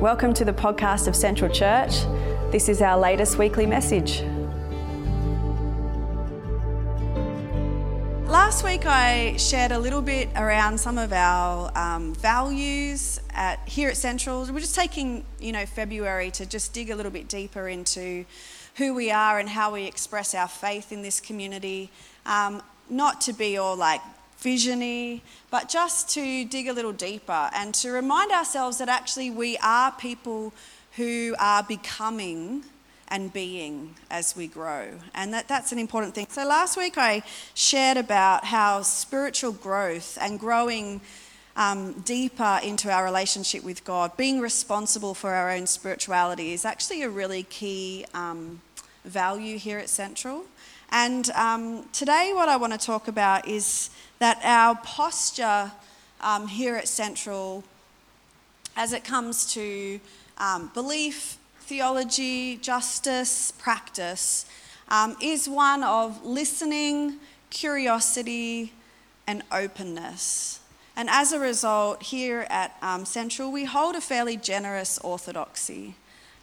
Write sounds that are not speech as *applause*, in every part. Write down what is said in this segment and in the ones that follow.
Welcome to the podcast of Central Church. This is our latest weekly message. Last week, I shared a little bit around some of our um, values at, here at Central. We're just taking, you know, February to just dig a little bit deeper into who we are and how we express our faith in this community. Um, not to be all like visiony, but just to dig a little deeper and to remind ourselves that actually we are people who are becoming and being as we grow. And that, that's an important thing. So last week I shared about how spiritual growth and growing um, deeper into our relationship with God, being responsible for our own spirituality, is actually a really key um, value here at Central. And um, today, what I want to talk about is that our posture um, here at Central, as it comes to um, belief, theology, justice, practice, um, is one of listening, curiosity, and openness. And as a result, here at um, Central, we hold a fairly generous orthodoxy.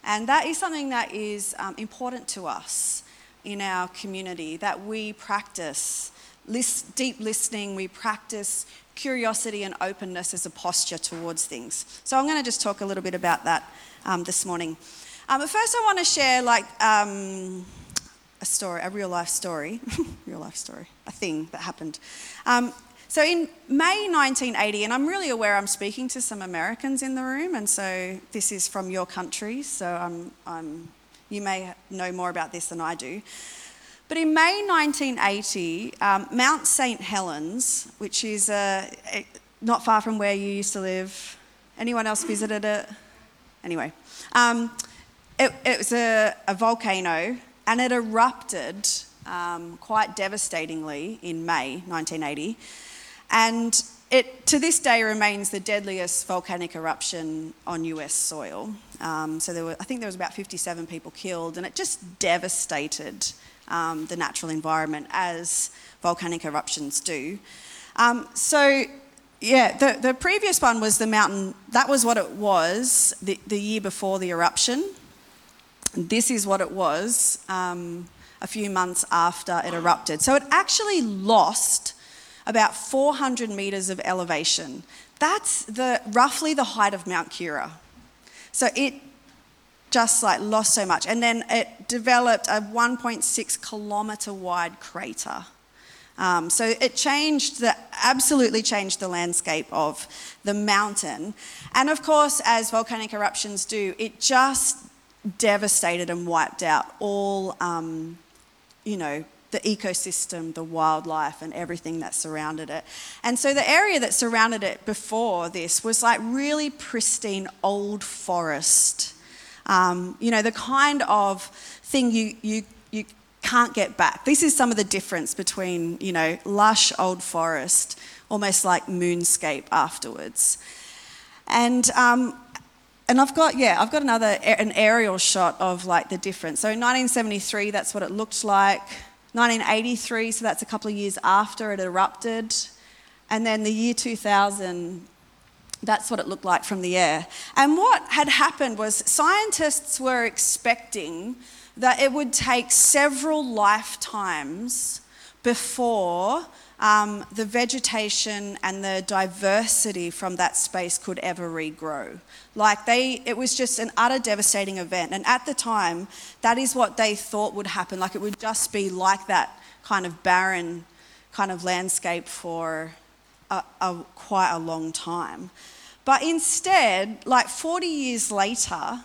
And that is something that is um, important to us in our community that we practice list, deep listening, we practice curiosity and openness as a posture towards things. So I'm going to just talk a little bit about that um, this morning. Um, but first, I want to share like um, a story, a real life story, *laughs* real life story, a thing that happened. Um, so in May 1980, and I'm really aware I'm speaking to some Americans in the room, and so this is from your country, so I'm, I'm you may know more about this than I do. But in May 1980, um, Mount St. Helens, which is uh, not far from where you used to live, anyone else visited it? Anyway, um, it, it, was a, a, volcano and it erupted um, quite devastatingly in May 1980. And it to this day remains the deadliest volcanic eruption on US soil. Um, so there were, I think there was about 57 people killed, and it just devastated um, the natural environment as volcanic eruptions do. Um, so yeah, the, the previous one was the mountain, that was what it was the, the year before the eruption. This is what it was um, a few months after it erupted. So it actually lost about 400 metres of elevation. That's the, roughly the height of Mount Keira. So it just like lost so much. And then it developed a 1.6 kilometre wide crater. Um, so it changed the, absolutely changed the landscape of the mountain. And of course, as volcanic eruptions do, it just devastated and wiped out all, um, you know, the ecosystem, the wildlife, and everything that surrounded it. And so the area that surrounded it before this was like really pristine old forest. Um, you know, the kind of thing you, you, you can't get back. This is some of the difference between, you know, lush old forest, almost like moonscape afterwards. And um, and I've got yeah, I've got another an aerial shot of like the difference. So in 1973, that's what it looked like. 1983, so that's a couple of years after it erupted. And then the year 2000, that's what it looked like from the air. And what had happened was scientists were expecting that it would take several lifetimes before um, the vegetation and the diversity from that space could ever regrow. Like they, it was just an utter devastating event. And at the time, that is what they thought would happen. Like it would just be like that kind of barren kind of landscape for a, a, quite a long time. But instead, like 40 years later,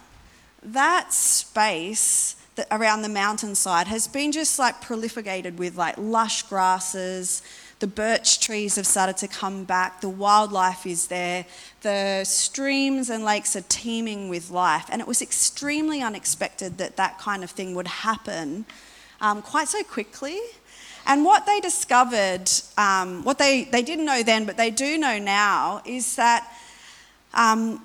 that space that around the mountainside has been just like prolificated with like lush grasses. The birch trees have started to come back. The wildlife is there. The streams and lakes are teeming with life. And it was extremely unexpected that that kind of thing would happen um, quite so quickly. And what they discovered, um, what they, they didn't know then, but they do know now, is that um,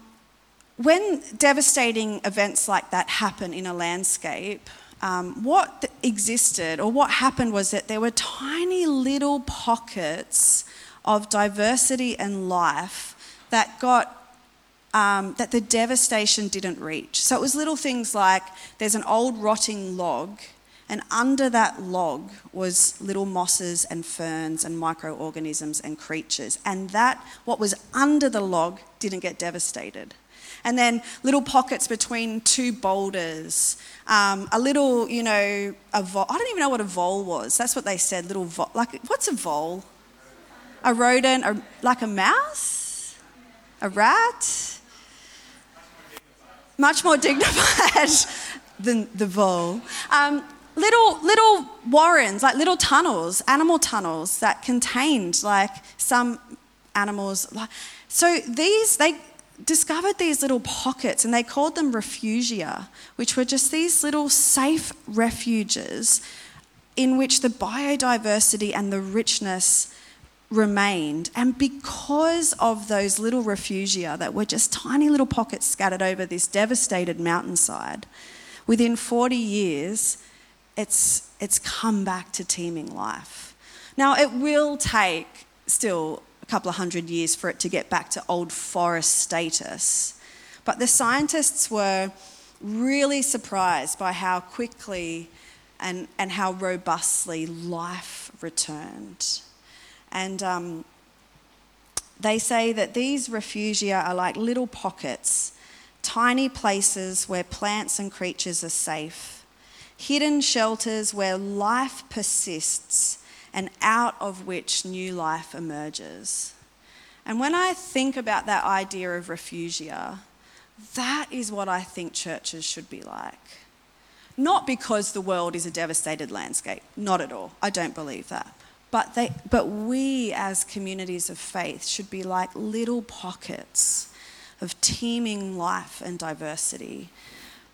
when devastating events like that happen in a landscape, um, what existed or what happened was that there were tiny little pockets of diversity and life that got um, that the devastation didn't reach. So it was little things like there's an old rotting log, and under that log was little mosses and ferns and microorganisms and creatures. And that, what was under the log, didn't get devastated and then little pockets between two boulders. Um, a little, you know, a vole. I don't even know what a vole was. That's what they said. Little vole. Like, what's a vole? A rodent, a, like a mouse, a rat. Much more *laughs* dignified than the vole. Um, little little warrens, like little tunnels, animal tunnels that contained like some animals. So these they discovered these little pockets and they called them refugia, which were just these little safe refuges in which the biodiversity and the richness remained. And because of those little refugia that were just tiny little pockets scattered over this devastated mountainside, within 40 years, it's, it's come back to teeming life. Now, it will take still couple of hundred years for it to get back to old forest status. But the scientists were really surprised by how quickly and, and how robustly life returned. And um, they say that these refugia are like little pockets, tiny places where plants and creatures are safe, hidden shelters where life persists and out of which new life emerges. And when I think about that idea of refugia, that is what I think churches should be like. Not because the world is a devastated landscape, not at all. I don't believe that. But, they, but we as communities of faith should be like little pockets of teeming life and diversity,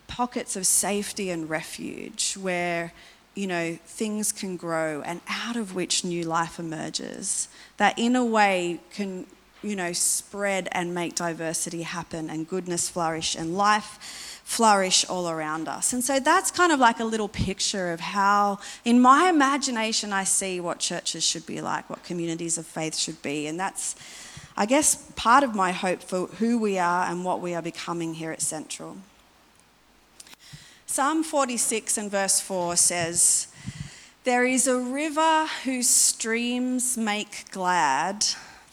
pockets of safety and refuge where you know, things can grow and out of which new life emerges. That in a way can, you know, spread and make diversity happen and goodness flourish and life flourish all around us. And so that's kind of like a little picture of how, in my imagination, I see what churches should be like, what communities of faith should be. And that's, I guess, part of my hope for who we are and what we are becoming here at Central. Psalm 46 and verse 4 says, There is a river whose streams make glad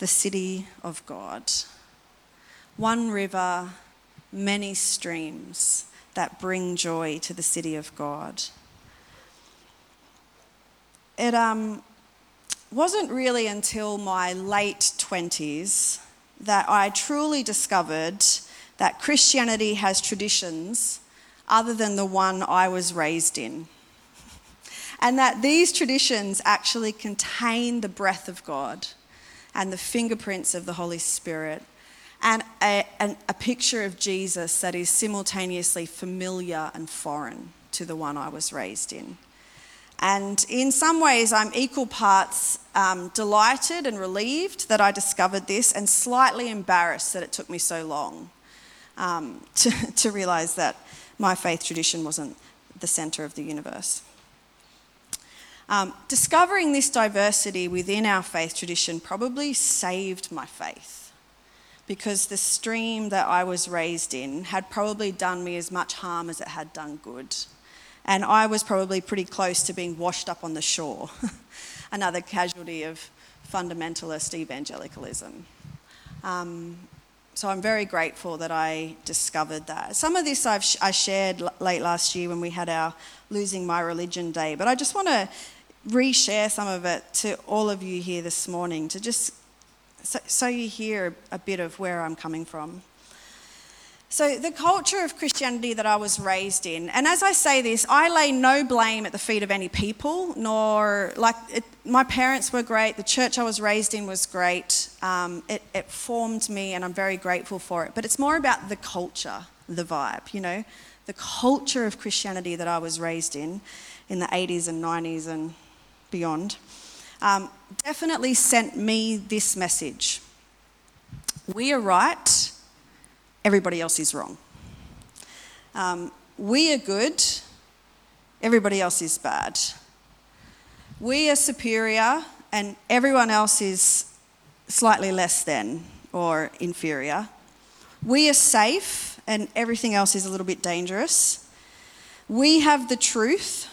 the city of God. One river, many streams that bring joy to the city of God. It um, wasn't really until my late 20s that I truly discovered that Christianity has traditions other than the one I was raised in. And that these traditions actually contain the breath of God and the fingerprints of the Holy Spirit and a, an, a picture of Jesus that is simultaneously familiar and foreign to the one I was raised in. And in some ways, I'm equal parts um, delighted and relieved that I discovered this, and slightly embarrassed that it took me so long um, *laughs* to, to realize that my faith tradition wasn't the center of the universe. Um, discovering this diversity within our faith tradition probably saved my faith because the stream that I was raised in had probably done me as much harm as it had done good. And I was probably pretty close to being washed up on the shore, *laughs* another casualty of fundamentalist evangelicalism. Um, so I'm very grateful that I discovered that. Some of this I've, I shared late last year when we had our Losing My Religion Day, but I just want to reshare some of it to all of you here this morning to just so, so you hear a bit of where I'm coming from. So, the culture of Christianity that I was raised in, and as I say this, I lay no blame at the feet of any people, nor like it, my parents were great, the church I was raised in was great. Um, it, it formed me, and I'm very grateful for it. But it's more about the culture, the vibe, you know, the culture of Christianity that I was raised in, in the 80s and 90s and beyond, um, definitely sent me this message We are right everybody else is wrong. Um, we are good, everybody else is bad. We are superior, and everyone else is slightly less than or inferior. We are safe, and everything else is a little bit dangerous. We have the truth,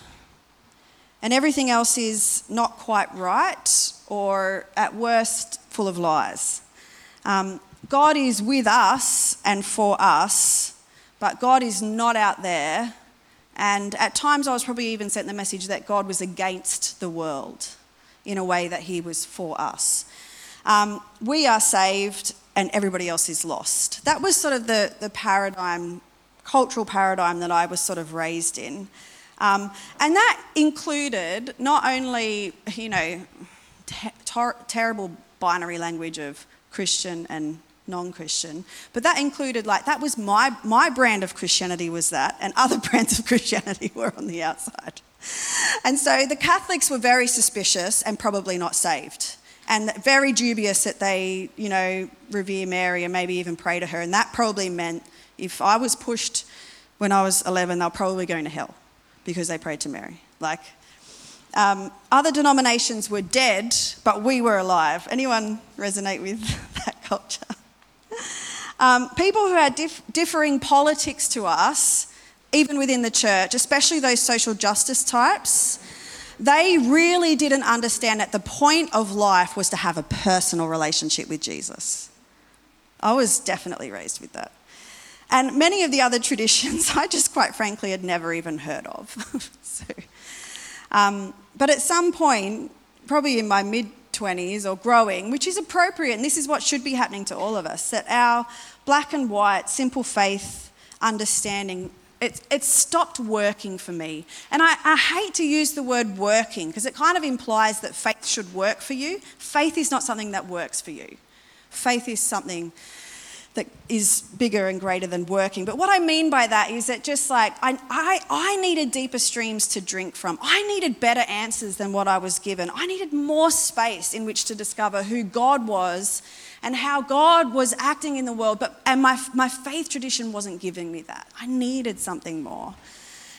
and everything else is not quite right, or at worst, full of lies. Um, God is with us and for us, but God is not out there. And at times, I was probably even sent the message that God was against the world in a way that He was for us. Um, we are saved, and everybody else is lost. That was sort of the, the paradigm, cultural paradigm that I was sort of raised in. Um, and that included not only, you know, ter- terrible binary language of Christian and non-christian but that included like that was my my brand of christianity was that and other *laughs* brands of christianity were on the outside. And so the catholics were very suspicious and probably not saved and very dubious that they you know revere mary and maybe even pray to her and that probably meant if i was pushed when i was 11 they're probably going to hell because they prayed to mary. Like um, other denominations were dead but we were alive. Anyone resonate with *laughs* that culture *laughs* um, people who had dif- differing politics to us, even within the church, especially those social justice types, they really didn't understand that the point of life was to have a personal relationship with Jesus. I was definitely raised with that. And many of the other traditions, *laughs* I just quite frankly had never even heard of. *laughs* so, um, but at some point, probably in my mid 20s or growing, which is appropriate, and this is what should be happening to all of us, that our black and white, simple faith understanding, it, it stopped working for me. And I, I hate to use the word working because it kind of implies that faith should work for you. Faith is not something that works for you, faith is something that is bigger and greater than working. But what I mean by that is that just like I, I, I, needed deeper streams to drink from, I needed better answers than what I was given. I needed more space in which to discover who God was and how God was acting in the world. But, and my, my faith tradition wasn't giving me that. I needed something more.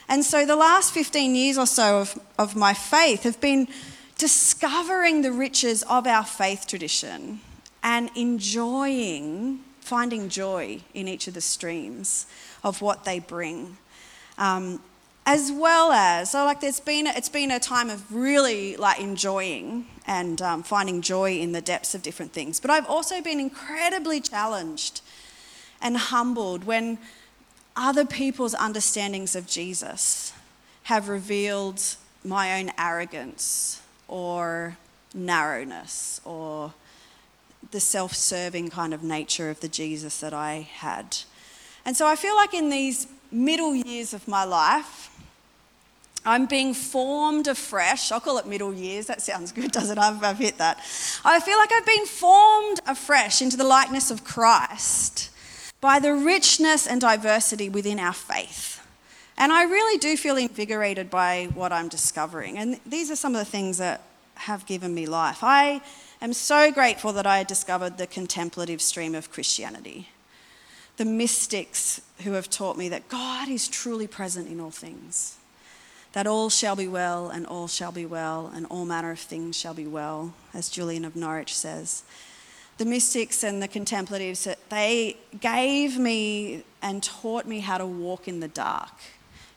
And so the last 15 years or so of, of my faith have been discovering the riches of our faith tradition and enjoying finding joy in each of the streams of what they bring. Um, as well as, so like there's been, it's been a time of really like enjoying and um, finding joy in the depths of different things. But I've also been incredibly challenged and humbled when other people's understandings of Jesus have revealed my own arrogance or narrowness or the self serving kind of nature of the Jesus that I had. And so I feel like in these middle years of my life, I'm being formed afresh. I'll call it middle years. That sounds good, *laughs* doesn't it? I've, I've hit that. I feel like I've been formed afresh into the likeness of Christ by the richness and diversity within our faith. And I really do feel invigorated by what I'm discovering. And these are some of the things that have given me life. I am so grateful that I discovered the contemplative stream of Christianity. The mystics who have taught me that God is truly present in all things, that all shall be well, and all shall be well, and all manner of things shall be well, as Julian of Norwich says. The mystics and the contemplatives, they gave me and taught me how to walk in the dark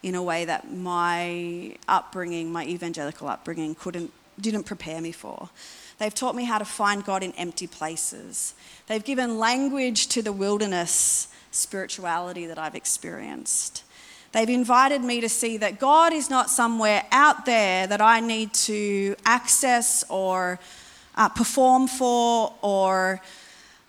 in a way that my upbringing, my evangelical upbringing, couldn't, didn't prepare me for. They've taught me how to find God in empty places. They've given language to the wilderness spirituality that I've experienced. They've invited me to see that God is not somewhere out there that I need to access or uh, perform for or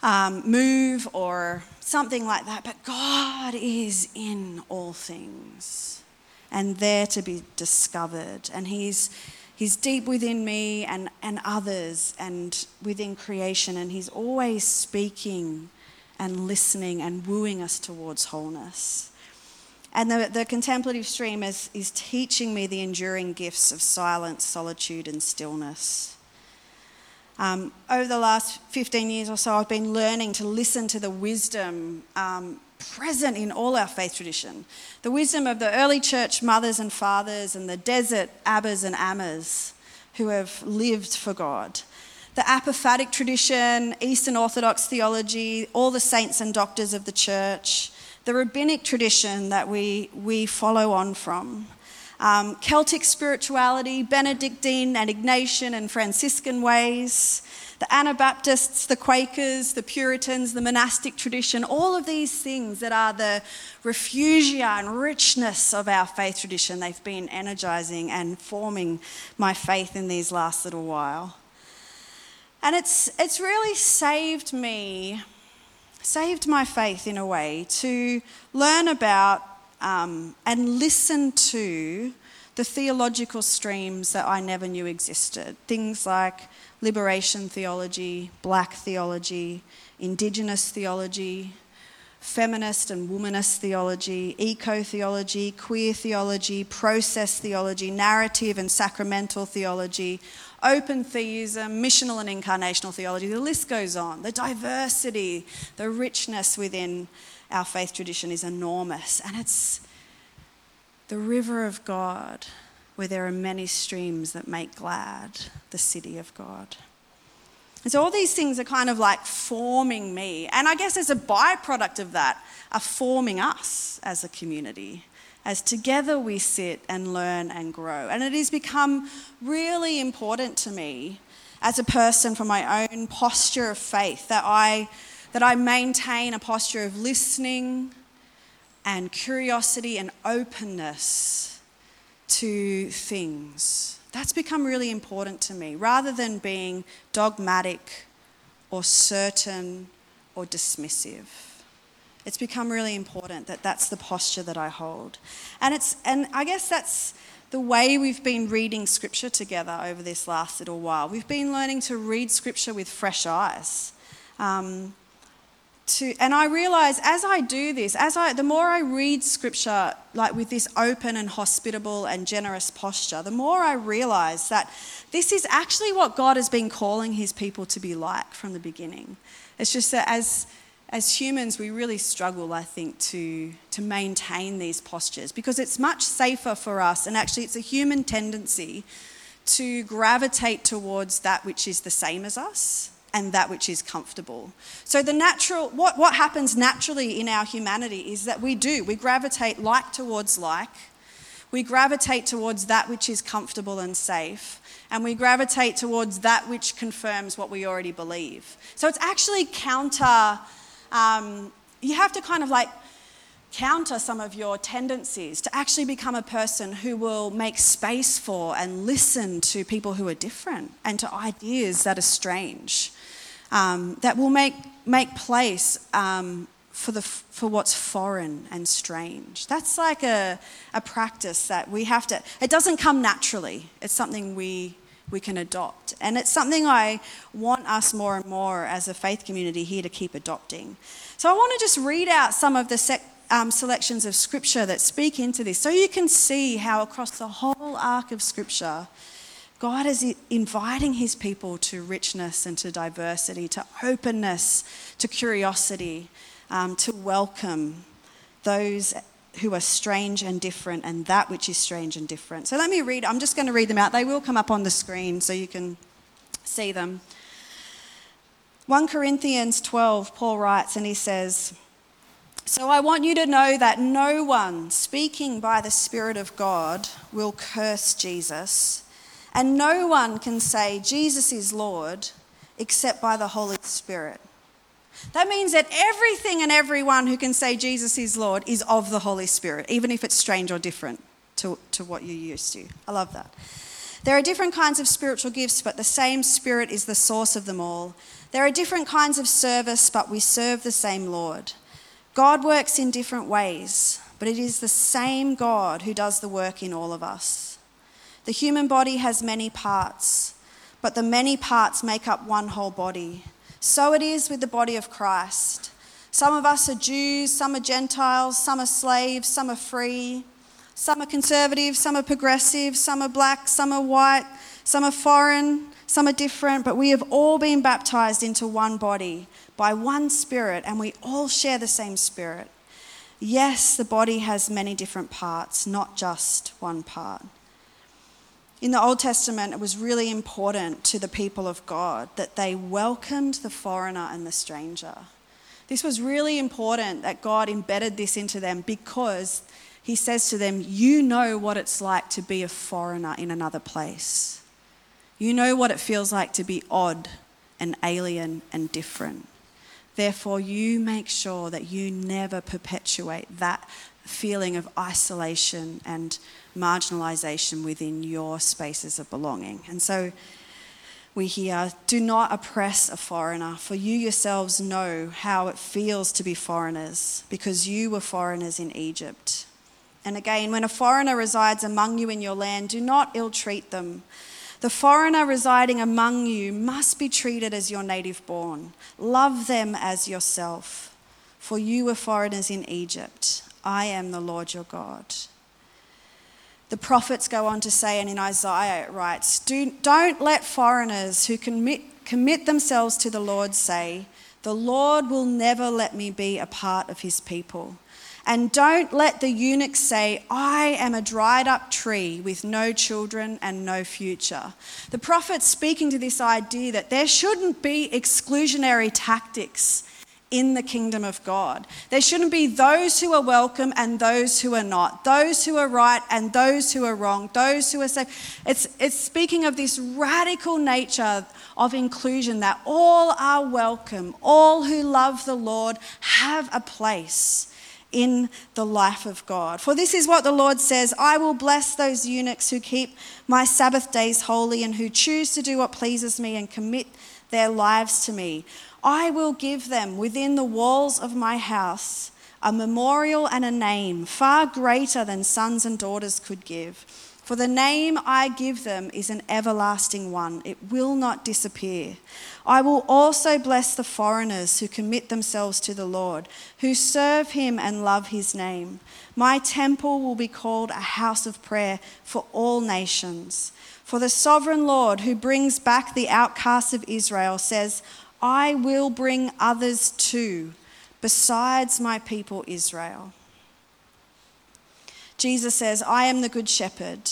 um, move or something like that, but God is in all things and there to be discovered. And He's He's deep within me and, and others and within creation, and He's always speaking and listening and wooing us towards wholeness. And the, the contemplative stream is, is teaching me the enduring gifts of silence, solitude, and stillness. Um, over the last 15 years or so, I've been learning to listen to the wisdom um, present in all our faith tradition. The wisdom of the early church mothers and fathers and the desert abbas and ammas who have lived for God. the apophatic tradition, Eastern Orthodox theology, all the saints and doctors of the church, the rabbinic tradition that we, we follow on from, um, Celtic spirituality, Benedictine and Ignatian and Franciscan ways, the Anabaptists, the Quakers, the Puritans, the monastic tradition, all of these things that are the refugia and richness of our faith tradition, they've been energizing and forming my faith in these last little while. And it's, it's really saved me, saved my faith in a way to learn about um, and listen to the theological streams that I never knew existed. Things like liberation theology, black theology, indigenous theology, feminist and womanist theology, eco theology, queer theology, process theology, narrative and sacramental theology, open theism, missional and incarnational theology. The list goes on. The diversity, the richness within our faith tradition is enormous. And it's the river of God where there are many streams that make glad the city of God. And so all these things are kind of like forming me. And I guess as a byproduct of that, are forming us as a community. As together we sit and learn and grow. And it has become really important to me as a person for my own posture of faith that I, that I maintain a posture of listening and curiosity and openness to things. That's become really important to me rather than being dogmatic or certain or dismissive. It's become really important that that's the posture that I hold. And, it's, and I guess that's the way we've been reading scripture together over this last little while. We've been learning to read scripture with fresh eyes. Um, to, and I realize as I do this, as I, the more I read scripture, like with this open and hospitable and generous posture, the more I realize that this is actually what God has been calling his people to be like from the beginning. It's just that as, as humans, we really struggle, I think, to, to maintain these postures because it's much safer for us, and actually, it's a human tendency to gravitate towards that which is the same as us and that which is comfortable. So, the natural, what, what happens naturally in our humanity is that we do, we gravitate like towards like, we gravitate towards that which is comfortable and safe, and we gravitate towards that which confirms what we already believe. So, it's actually counter, um, you have to kind of like counter some of your tendencies to actually become a person who will make space for and listen to people who are different and to ideas that are strange um, that will make, make place um, for, the, for what's foreign and strange. That's like a, a practice that we have to, it doesn't come naturally. It's something we, we can adopt. And it's something I want us more and more as a faith community here to keep adopting. So I want to just read out some of the sec- um, selections of scripture that speak into this so you can see how across the whole arc of scripture, God is inviting his people to richness and to diversity, to openness, to curiosity, um, to welcome those who are strange and different and that which is strange and different. So let me read, I'm just going to read them out. They will come up on the screen so you can see them. 1 Corinthians 12, Paul writes, and he says, So I want you to know that no one speaking by the Spirit of God will curse Jesus and no one can say Jesus is Lord except by the Holy Spirit. That means that everything and everyone who can say Jesus is Lord is of the Holy Spirit, even if it's strange or different to, to what you're used to. I love that. There are different kinds of spiritual gifts, but the same Spirit is the source of them all. There are different kinds of service, but we serve the same Lord. God works in different ways, but it is the same God who does the work in all of us. The human body has many parts, but the many parts make up one whole body. So it is with the body of Christ. Some of us are Jews, some are Gentiles, some are slaves, some are free, some are conservative, some are progressive, some are black, some are white, some are foreign, some are different, but we have all been baptized into one body by one Spirit, and we all share the same Spirit. Yes, the body has many different parts, not just one part. In the Old Testament, it was really important to the people of God that they welcomed the foreigner and the stranger. This was really important that God embedded this into them because he says to them, You know what it's like to be a foreigner in another place. You know what it feels like to be odd and alien and different. Therefore, you make sure that you never perpetuate that feeling of isolation and marginalisation within your spaces of belonging. And so we hear, do not oppress a foreigner, for you yourselves know how it feels to be foreigners, because you were foreigners in Egypt. And again, when a foreigner resides among you in your land, do not ill treat them. The foreigner residing among you must be treated as your native born. Love them as yourself, for you were foreigners in Egypt. I am the Lord your God. The prophets go on to say, and in Isaiah it writes, Do, not let foreigners who commit, commit themselves to the Lord say, The Lord will never let me be a part of his people. And don't let the eunuch say, I am a dried up tree with no children and no future. The prophet's speaking to this idea that there shouldn't be exclusionary tactics in the kingdom of God. There shouldn't be those who are welcome and those who are not, those who are right and those who are wrong, those who are safe. It's, it's speaking of this radical nature of inclusion that all are welcome, all who love the Lord have a place in the life of God. For this is what the Lord says I will bless those eunuchs who keep my Sabbath days holy and who choose to do what pleases me and commit their lives to me. I will give them within the walls of my house a memorial and a name far greater than sons and daughters could give. For the name I give them is an everlasting one, it will not disappear. I will also bless the foreigners who commit themselves to the Lord, who serve him and love his name. My temple will be called a house of prayer for all nations. For the sovereign Lord, who brings back the outcasts of Israel, says, I will bring others too, besides my people Israel. Jesus says, I am the good shepherd.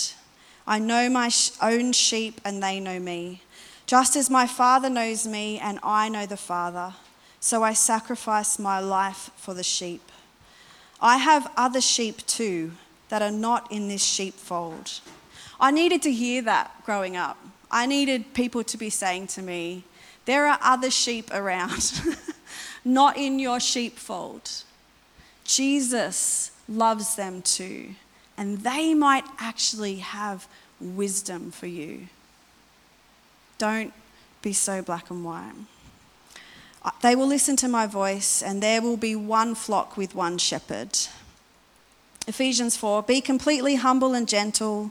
I know my own sheep, and they know me. Just as my Father knows me, and I know the Father, so I sacrifice my life for the sheep. I have other sheep too that are not in this sheepfold. I needed to hear that growing up. I needed people to be saying to me, There are other sheep around, *laughs* not in your sheepfold. Jesus loves them too. And they might actually have wisdom for you. Don't be so black and white. Uh, they will listen to my voice, and there will be one flock with one shepherd. Ephesians 4 Be completely humble and gentle.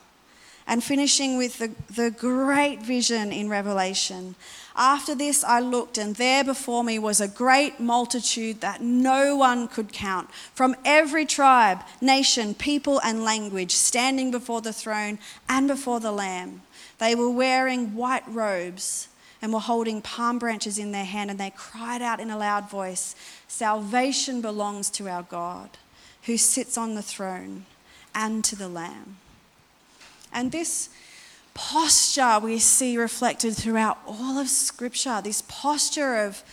And finishing with the, the great vision in Revelation after this, I looked, and there before me was a great multitude that no one could count, from every tribe, nation, people, and language, standing before the throne and before the Lamb. They were wearing white robes and were holding palm branches in their hand, and they cried out in a loud voice Salvation belongs to our God, who sits on the throne, and to the Lamb. And this posture we see reflected throughout all of Scripture this posture of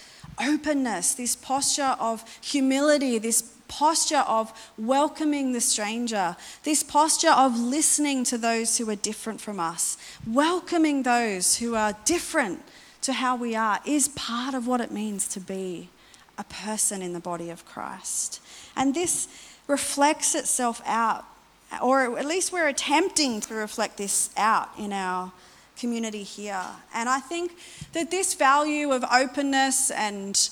openness, this posture of humility, this posture of welcoming the stranger, this posture of listening to those who are different from us, welcoming those who are different to how we are, is part of what it means to be a person in the body of Christ. And this reflects itself out or at least we're attempting to reflect this out in our community here. And I think that this value of openness and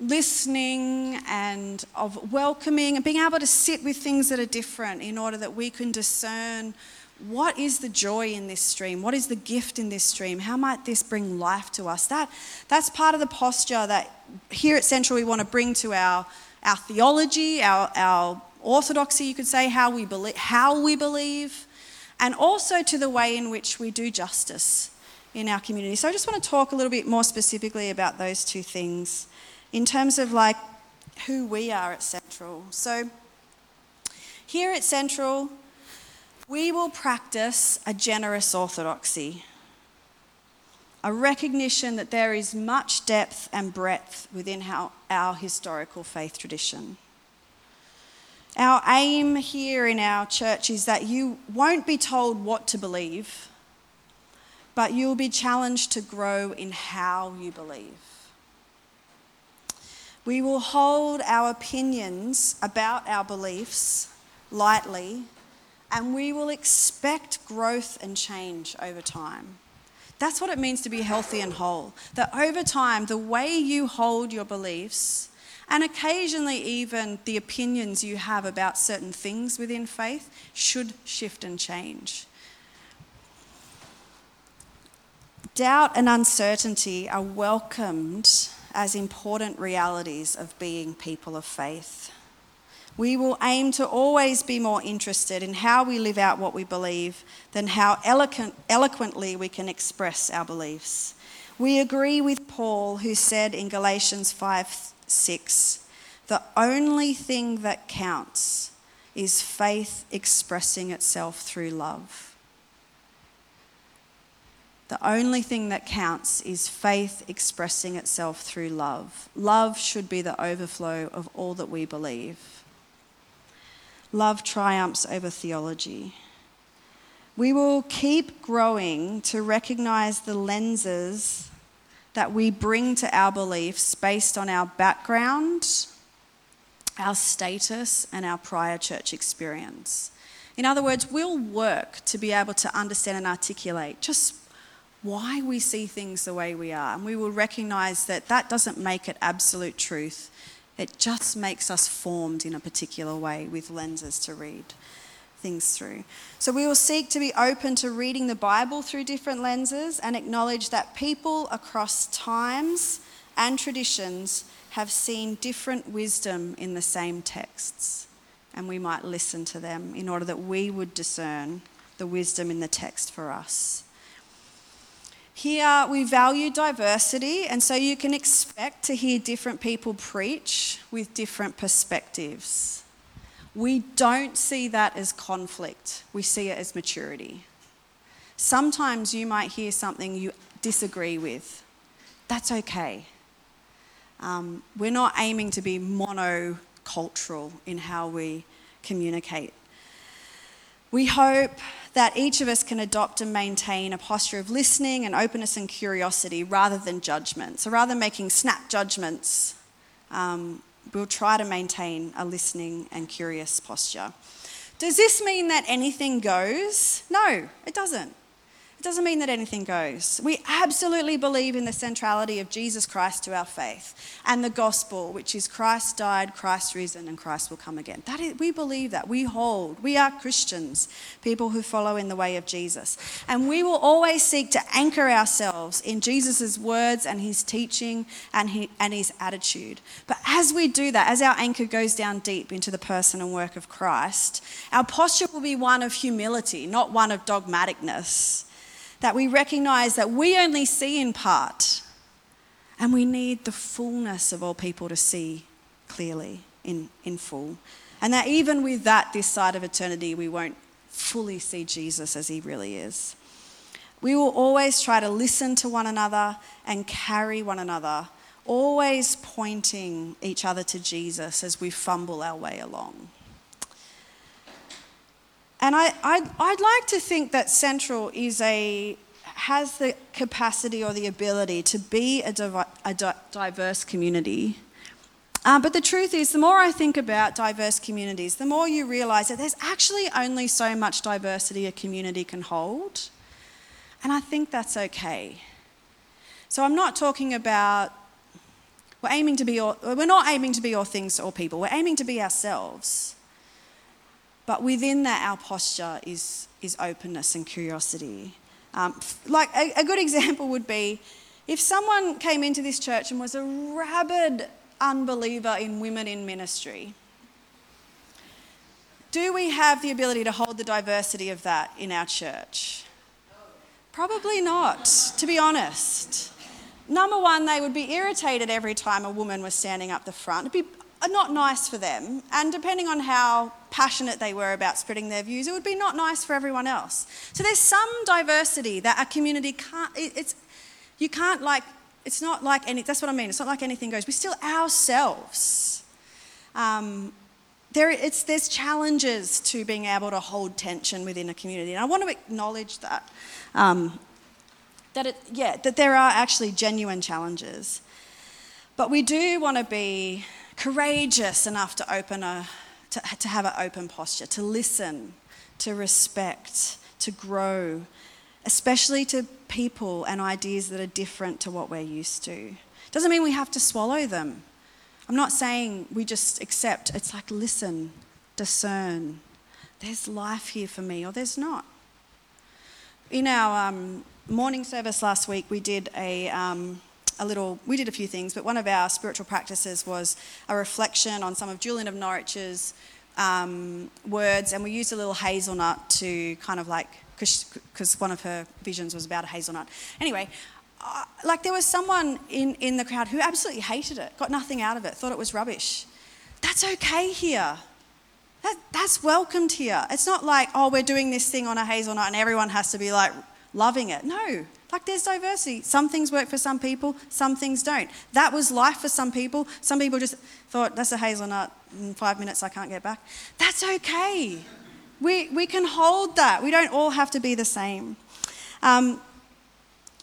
listening and of welcoming and being able to sit with things that are different in order that we can discern what is the joy in this stream? What is the gift in this stream? How might this bring life to us? That, that's part of the posture that here at Central we want to bring to our our theology, our, our orthodoxy, you could say, how we, believe, how we believe, and also to the way in which we do justice in our community. So I just want to talk a little bit more specifically about those two things in terms of like who we are at Central. So here at Central, we will practice a generous orthodoxy, a recognition that there is much depth and breadth within our, our historical faith tradition. Our aim here in our church is that you won't be told what to believe, but you'll be challenged to grow in how you believe. We will hold our opinions about our beliefs lightly, and we will expect growth and change over time. That's what it means to be healthy and whole. That over time, the way you hold your beliefs, and occasionally even the opinions you have about certain things within faith, should shift and change. Doubt and uncertainty are welcomed as important realities of being people of faith. We will aim to always be more interested in how we live out what we believe than how eloquent, eloquently we can express our beliefs. We agree with Paul, who said in Galatians 5 6, the only thing that counts is faith expressing itself through love. The only thing that counts is faith expressing itself through love. Love should be the overflow of all that we believe. Love triumphs over theology. We will keep growing to recognize the lenses that we bring to our beliefs based on our background, our status, and our prior church experience. In other words, we'll work to be able to understand and articulate just why we see things the way we are. And we will recognize that that doesn't make it absolute truth. It just makes us formed in a particular way with lenses to read things through. So we will seek to be open to reading the Bible through different lenses and acknowledge that people across times and traditions have seen different wisdom in the same texts. And we might listen to them in order that we would discern the wisdom in the text for us. Here we value diversity, and so you can expect to hear different people preach with different perspectives. We don't see that as conflict, we see it as maturity. Sometimes you might hear something you disagree with. That's okay. Um, we're not aiming to be monocultural in how we communicate. We hope that each of us can adopt and maintain a posture of listening and openness and curiosity rather than judgment. So rather than making snap judgments, um, we'll try to maintain a listening and curious posture. Does this mean that anything goes? No, it doesn't doesn't mean that anything goes. We absolutely believe in the centrality of Jesus Christ to our faith and the gospel, which is Christ died, Christ risen, and Christ will come again. That is, we believe that. We hold. We are Christians, people who follow in the way of Jesus. And we will always seek to anchor ourselves in Jesus' words and his teaching and, he, and his attitude. But as we do that, as our anchor goes down deep into the person and work of Christ, our posture will be one of humility, not one of dogmaticness that we recognize that we only see in part and we need the fullness of all people to see clearly in, in full. And that even with that, this side of eternity, we won't fully see Jesus as he really is. We will always try to listen to one another and carry one another, always pointing each other to Jesus as we fumble our way along. And I, I'd, I'd like to think that Central is a, has the capacity or the ability to be a, a di- diverse community. Um, but the truth is, the more I think about diverse communities, the more you realize that there's actually only so much diversity a community can hold. And I think that's okay. So I'm not talking about, we're aiming to be all, we're not aiming to be all things to all people, we're aiming to be ourselves. But within that, our posture is, is openness and curiosity. Um, like a, a good *laughs* example would be if someone came into this church and was a rabid, unbeliever in women in ministry? Do we have the ability to hold the diversity of that in our church? Probably not, to be honest. Number one, they would be irritated every time a woman was standing up the front. It'd be not nice for them. And depending on how passionate they were about spreading their views, it would be not nice for everyone else. So there's some diversity that a community can't, it's, you can't like, it's not like any, that's what I mean, it's not like anything goes. We're still ourselves. Um, there, it's, there's challenges to being able to hold tension within a community. And I want to acknowledge that. Um, that it, yeah, that there are actually genuine challenges. But we do want to be courageous enough to open a, to, to have an open posture, to listen, to respect, to grow, especially to people and ideas that are different to what we're used to. Doesn't mean we have to swallow them. I'm not saying we just accept. It's like listen, discern. There's life here for me, or there's not. In our um, morning service last week, we did a, um, a little, we did a few things, but one of our spiritual practices was a reflection on some of Julian of Norwich's um, words, and we used a little hazelnut to kind of like, because one of her visions was about a hazelnut. Anyway, uh, like there was someone in, in the crowd who absolutely hated it, got nothing out of it, thought it was rubbish. That's okay here. That, that's welcomed here. It's not like, oh, we're doing this thing on a hazelnut and everyone has to be like loving it. No, like there's diversity. Some things work for some people, some things don't. That was life for some people. Some people just thought, that's a hazelnut, in five minutes I can't get back. That's okay. We, we can hold that. We don't all have to be the same. Um,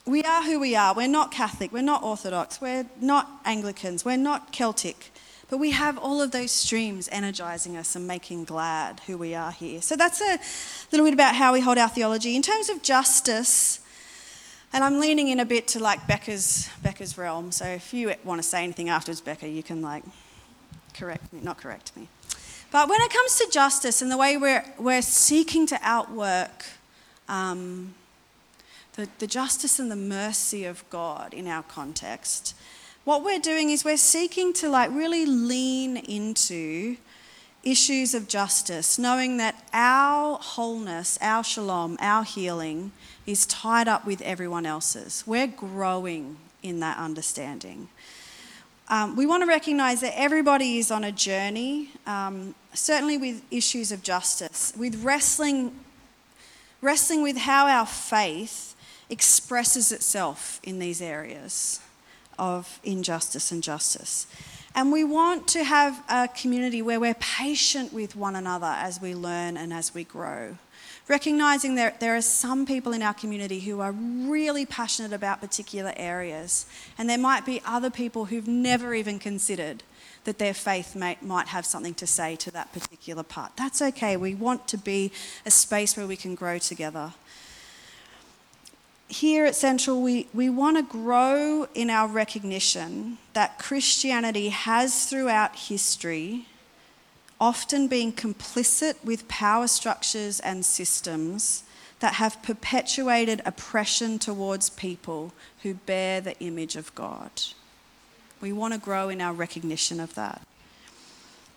we are who we are. We're not Catholic, we're not Orthodox, we're not Anglicans, we're not Celtic. But we have all of those streams energizing us and making glad who we are here. So that's a little bit about how we hold our theology. In terms of justice, and I'm leaning in a bit to like Becca's Becca's realm. So if you want to say anything afterwards, Becca, you can like correct me, not correct me. But when it comes to justice and the way we're we're seeking to outwork um, the, the justice and the mercy of God in our context, what we're doing is we're seeking to like really lean into issues of justice, knowing that our wholeness, our shalom, our healing is tied up with everyone else's. We're growing in that understanding. Um, we want to recognize that everybody is on a journey, um, certainly with issues of justice, with wrestling, wrestling with how our faith expresses itself in these areas of injustice and justice. And we want to have a community where we're patient with one another as we learn and as we grow. Recognizing that there are some people in our community who are really passionate about particular areas, and there might be other people who've never even considered that their faith may, might have something to say to that particular part. That's okay. We want to be a space where we can grow together here at Central, we, we want to grow in our recognition that Christianity has throughout history often being complicit with power structures and systems that have perpetuated oppression towards people who bear the image of God. We want to grow in our recognition of that.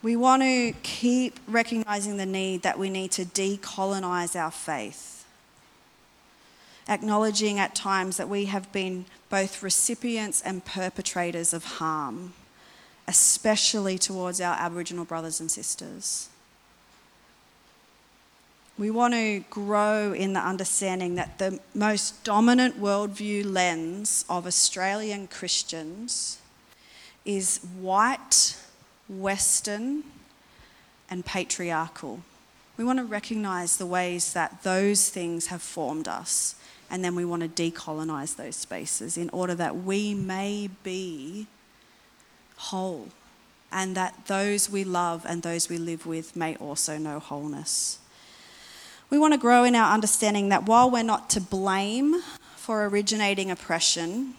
We want to keep recognizing the need that we need to decolonize our faith acknowledging at times that we have been both recipients and perpetrators of harm, especially towards our Aboriginal brothers and sisters. We want to grow in the understanding that the most dominant worldview lens of Australian Christians is white, Western, and patriarchal. We want to recognise the ways that those things have formed us and then we want to decolonize those spaces in order that we may be whole and that those we love and those we live with may also know wholeness. We want to grow in our understanding that while we're not to blame for originating oppression,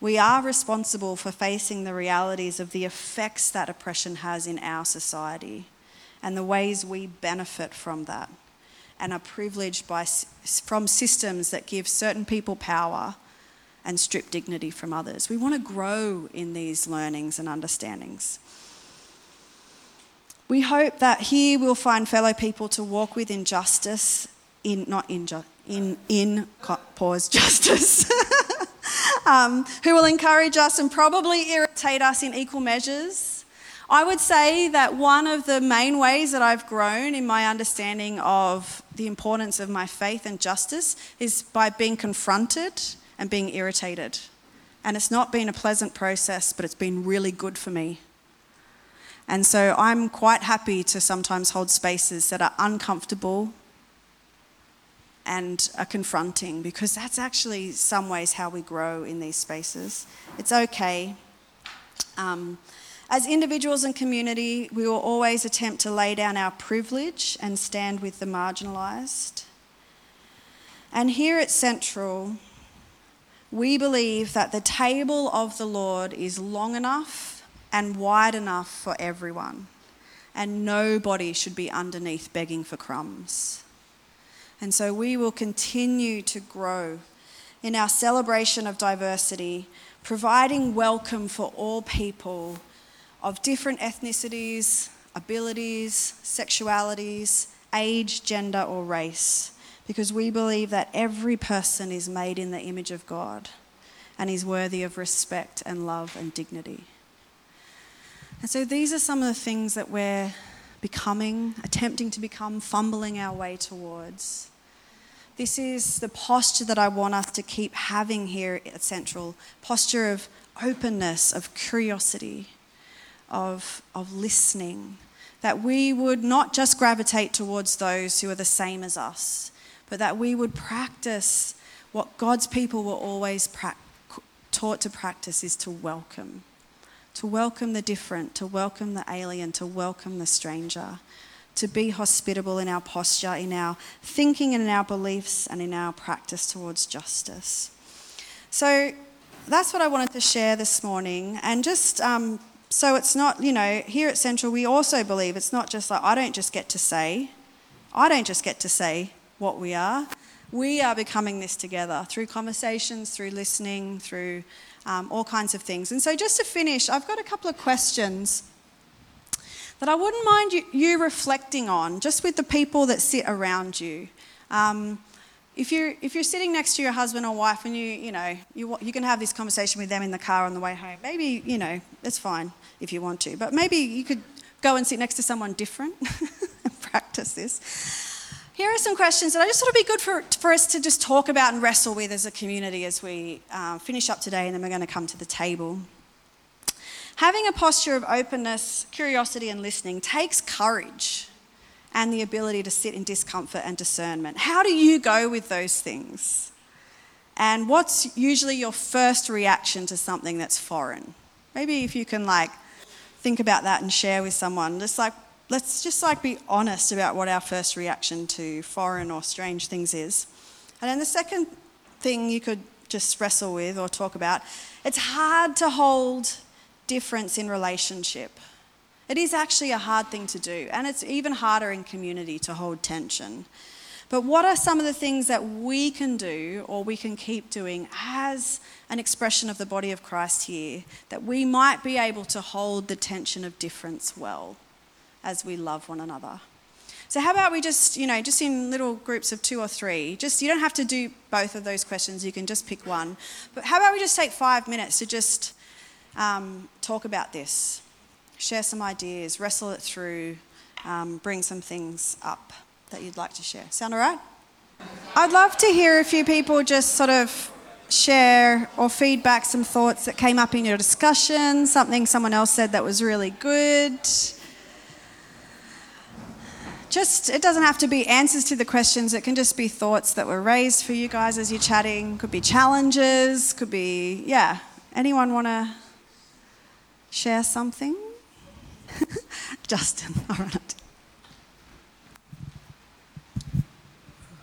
we are responsible for facing the realities of the effects that oppression has in our society and the ways we benefit from that and are privileged by, from systems that give certain people power and strip dignity from others. We want to grow in these learnings and understandings. We hope that here we'll find fellow people to walk with in justice, in not in in in pause *laughs* justice, um, who will encourage us and probably irritate us in equal measures. I would say that one of the main ways that I've grown in my understanding of the importance of my faith and justice is by being confronted and being irritated. And it's not been a pleasant process, but it's been really good for me. And so I'm quite happy to sometimes hold spaces that are uncomfortable and are confronting because that's actually some ways how we grow in these spaces. It's okay. Um, as individuals and community, we will always attempt to lay down our privilege and stand with the marginalised. And here at Central, we believe that the table of the Lord is long enough and wide enough for everyone. And nobody should be underneath begging for crumbs. And so we will continue to grow in our celebration of diversity, providing welcome for all people of different ethnicities, abilities, sexualities, age, gender, or race, because we believe that every person is made in the image of God and is worthy of respect and love and dignity. And so these are some of the things that we're becoming, attempting to become, fumbling our way towards. This is the posture that I want us to keep having here at Central posture of openness, of curiosity, of, of listening. That we would not just gravitate towards those who are the same as us, but that we would practice what God's people were always pra- taught to practice is to welcome to welcome the different, to welcome the alien, to welcome the stranger, to be hospitable in our posture, in our thinking, and in our beliefs, and in our practice towards justice. So that's what I wanted to share this morning. And just um, so it's not, you know, here at Central, we also believe it's not just like I don't just get to say, I don't just get to say what we are. We are becoming this together through conversations, through listening, through um, all kinds of things. And so, just to finish, I've got a couple of questions that I wouldn't mind you, you reflecting on, just with the people that sit around you. Um, if you're, if you're sitting next to your husband or wife and you, you know, you, you can have this conversation with them in the car on the way home, maybe, you know, it's fine if you want to, but maybe you could go and sit next to someone different *laughs* and practice this. Here are some questions that I just thought would be good for, for us to just talk about and wrestle with as a community as we uh, finish up today, and then we're going to come to the table. Having a posture of openness, curiosity, and listening takes courage and the ability to sit in discomfort and discernment. How do you go with those things? And what's usually your first reaction to something that's foreign? Maybe if you can like think about that and share with someone, just like let's just like be honest about what our first reaction to foreign or strange things is. And then the second thing you could just wrestle with or talk about, it's hard to hold difference in relationship. It is actually a hard thing to do, and it's even harder in community to hold tension. But what are some of the things that we can do or we can keep doing as an expression of the body of Christ here that we might be able to hold the tension of difference well? As we love one another. So, how about we just, you know, just in little groups of two or three, just you don't have to do both of those questions, you can just pick one. But how about we just take five minutes to just um, talk about this, share some ideas, wrestle it through, um, bring some things up that you'd like to share. Sound all right? I'd love to hear a few people just sort of share or feedback some thoughts that came up in your discussion, something someone else said that was really good just it doesn't have to be answers to the questions. It can just be thoughts that were raised for you guys as you're chatting. Could be challenges could be yeah. Anyone want to share something? *laughs* Justin all right.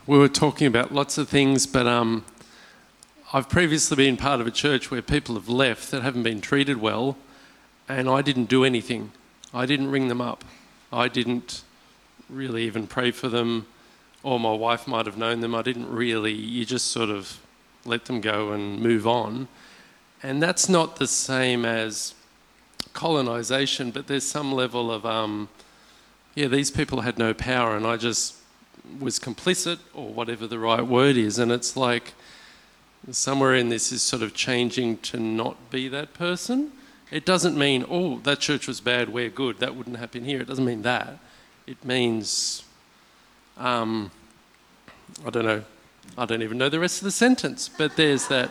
We were talking about lots of things but um, i've previously been part of a church where people have left that haven't been treated well and i didn't do anything. I didn't ring them up. I didn't really even pray for them, or my wife might have known them. I didn't really, you just sort of let them go and move on. And that's not the same as colonization, but there's some level of, um, yeah, these people had no power and I just was complicit or whatever the right word is. And it's like somewhere in this is sort of changing to not be that person. It doesn't mean, oh, that church was bad, we're good. That wouldn't happen here. It doesn't mean that. It means, um, I don't know, I don't even know the rest of the sentence, but there's that.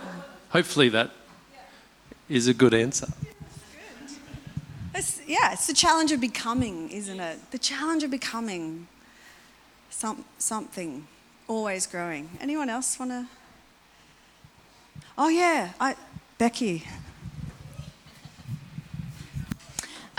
Hopefully, that is a good answer. It's, yeah, it's the challenge of becoming, isn't it? The challenge of becoming some, something, always growing. Anyone else want to? Oh, yeah, I, Becky.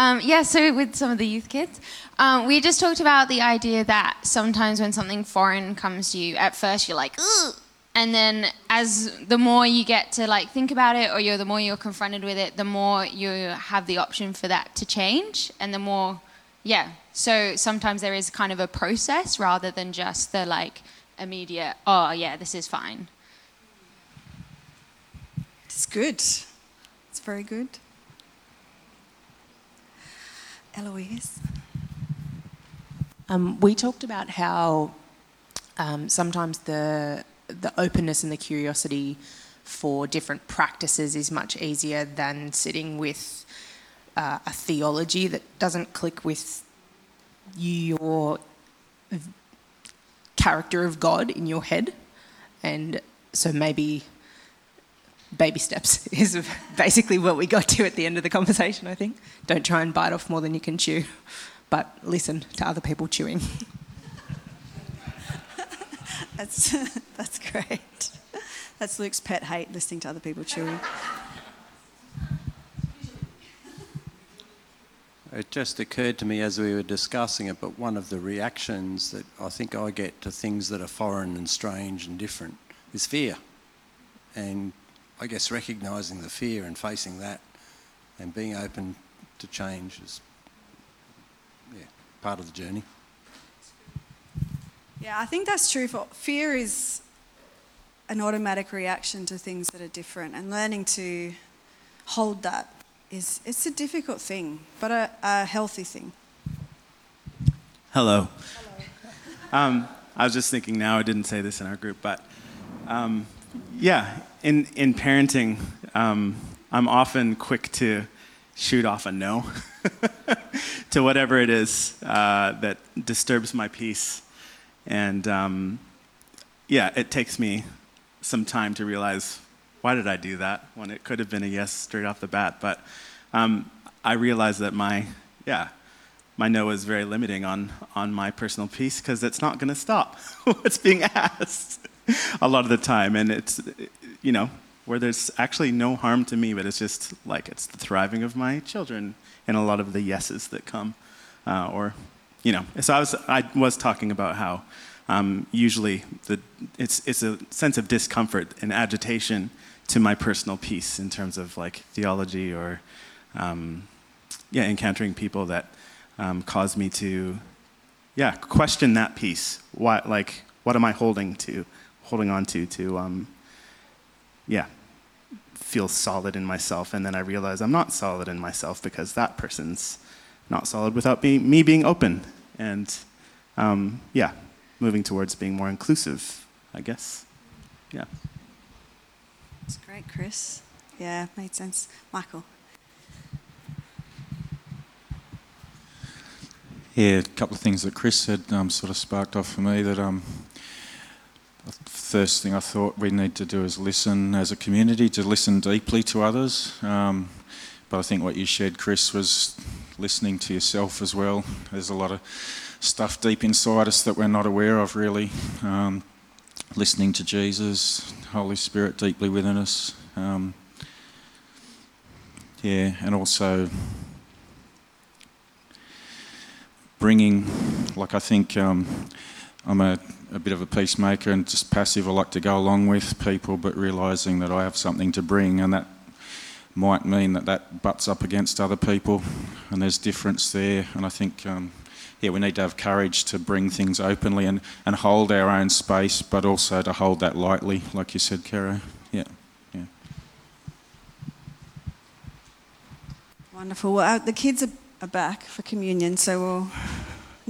Um, yeah, so with some of the youth kids, um, we just talked about the idea that sometimes when something foreign comes to you, at first you're like, Ugh! and then as the more you get to like think about it, or you're the more you're confronted with it, the more you have the option for that to change, and the more, yeah. So sometimes there is kind of a process rather than just the like immediate, oh yeah, this is fine. It's good. It's very good. Eloise. Um, we talked about how um, sometimes the the openness and the curiosity for different practices is much easier than sitting with uh, a theology that doesn't click with your character of God in your head, and so maybe baby steps *laughs* is basically what we got to at the end of the conversation, I think. Don't try and bite off more than you can chew, but listen to other people chewing. *laughs* that's, *laughs* that's great. That's Luke's pet hate, listening to other people chewing. It just occurred to me as we were discussing it, but one of the reactions that I think I get to things that are foreign and strange and different is fear. And I guess recognising the fear and facing that and being open to change is yeah, part of the journey. Yeah, I think that's true for fear is an automatic reaction to things that are different and learning to hold that is it's a difficult thing, but a, a healthy thing. Hello. Hello. Um, I was just thinking now, I didn't say this in our group, but um, yeah, in, in parenting, um, I'm often quick to shoot off a no *laughs* to whatever it is uh, that disturbs my peace. And um, yeah, it takes me some time to realize why did I do that when it could have been a yes straight off the bat. But um, I realize that my, yeah, my no is very limiting on, on my personal peace because it's not going to stop *laughs* what's being asked *laughs* a lot of the time. And it's, you know, where there's actually no harm to me, but it's just like it's the thriving of my children and a lot of the yeses that come. Uh, or, you know, so I was, I was talking about how um, usually the, it's, it's a sense of discomfort and agitation to my personal peace in terms of like theology or, um, yeah, encountering people that um, cause me to, yeah, question that peace. Why, like, what am I holding to? Holding on to to um, yeah feel solid in myself. And then i realize i'm not solid in myself because that person's not solid without being, me being open and um, yeah moving towards being more inclusive i guess. Yeah. That's great chris. Yeah made sense. Michael. Yeah, a couple of things that Chris said um, sort of sparked off for me that um, first thing I thought we need to do is listen as a community, to listen deeply to others. Um, but I think what you shared, Chris, was listening to yourself as well. There's a lot of stuff deep inside us that we're not aware of, really. Um, listening to Jesus, Holy Spirit deeply within us. Um, yeah, and also bringing, like I think um, I'm a, a bit of a peacemaker and just passive. I like to go along with people, but realising that I have something to bring, and that might mean that that butts up against other people, and there's difference there. And I think, um, yeah, we need to have courage to bring things openly and, and hold our own space, but also to hold that lightly, like you said, Kara. Yeah. yeah. Wonderful. Well, uh, the kids are, are back for communion, so we'll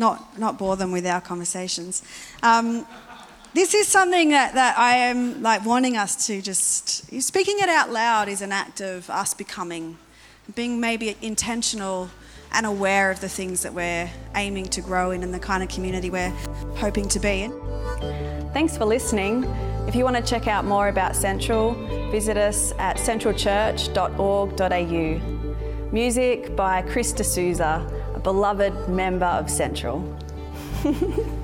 not, not bore them with our conversations. Um, this is something that, that I am like wanting us to just speaking it out loud is an act of us becoming, being maybe intentional and aware of the things that we're aiming to grow in and the kind of community we're hoping to be in. Thanks for listening. If you want to check out more about Central, visit us at centralchurch.org.au. Music by Chris D'Souza, beloved member of Central. *laughs*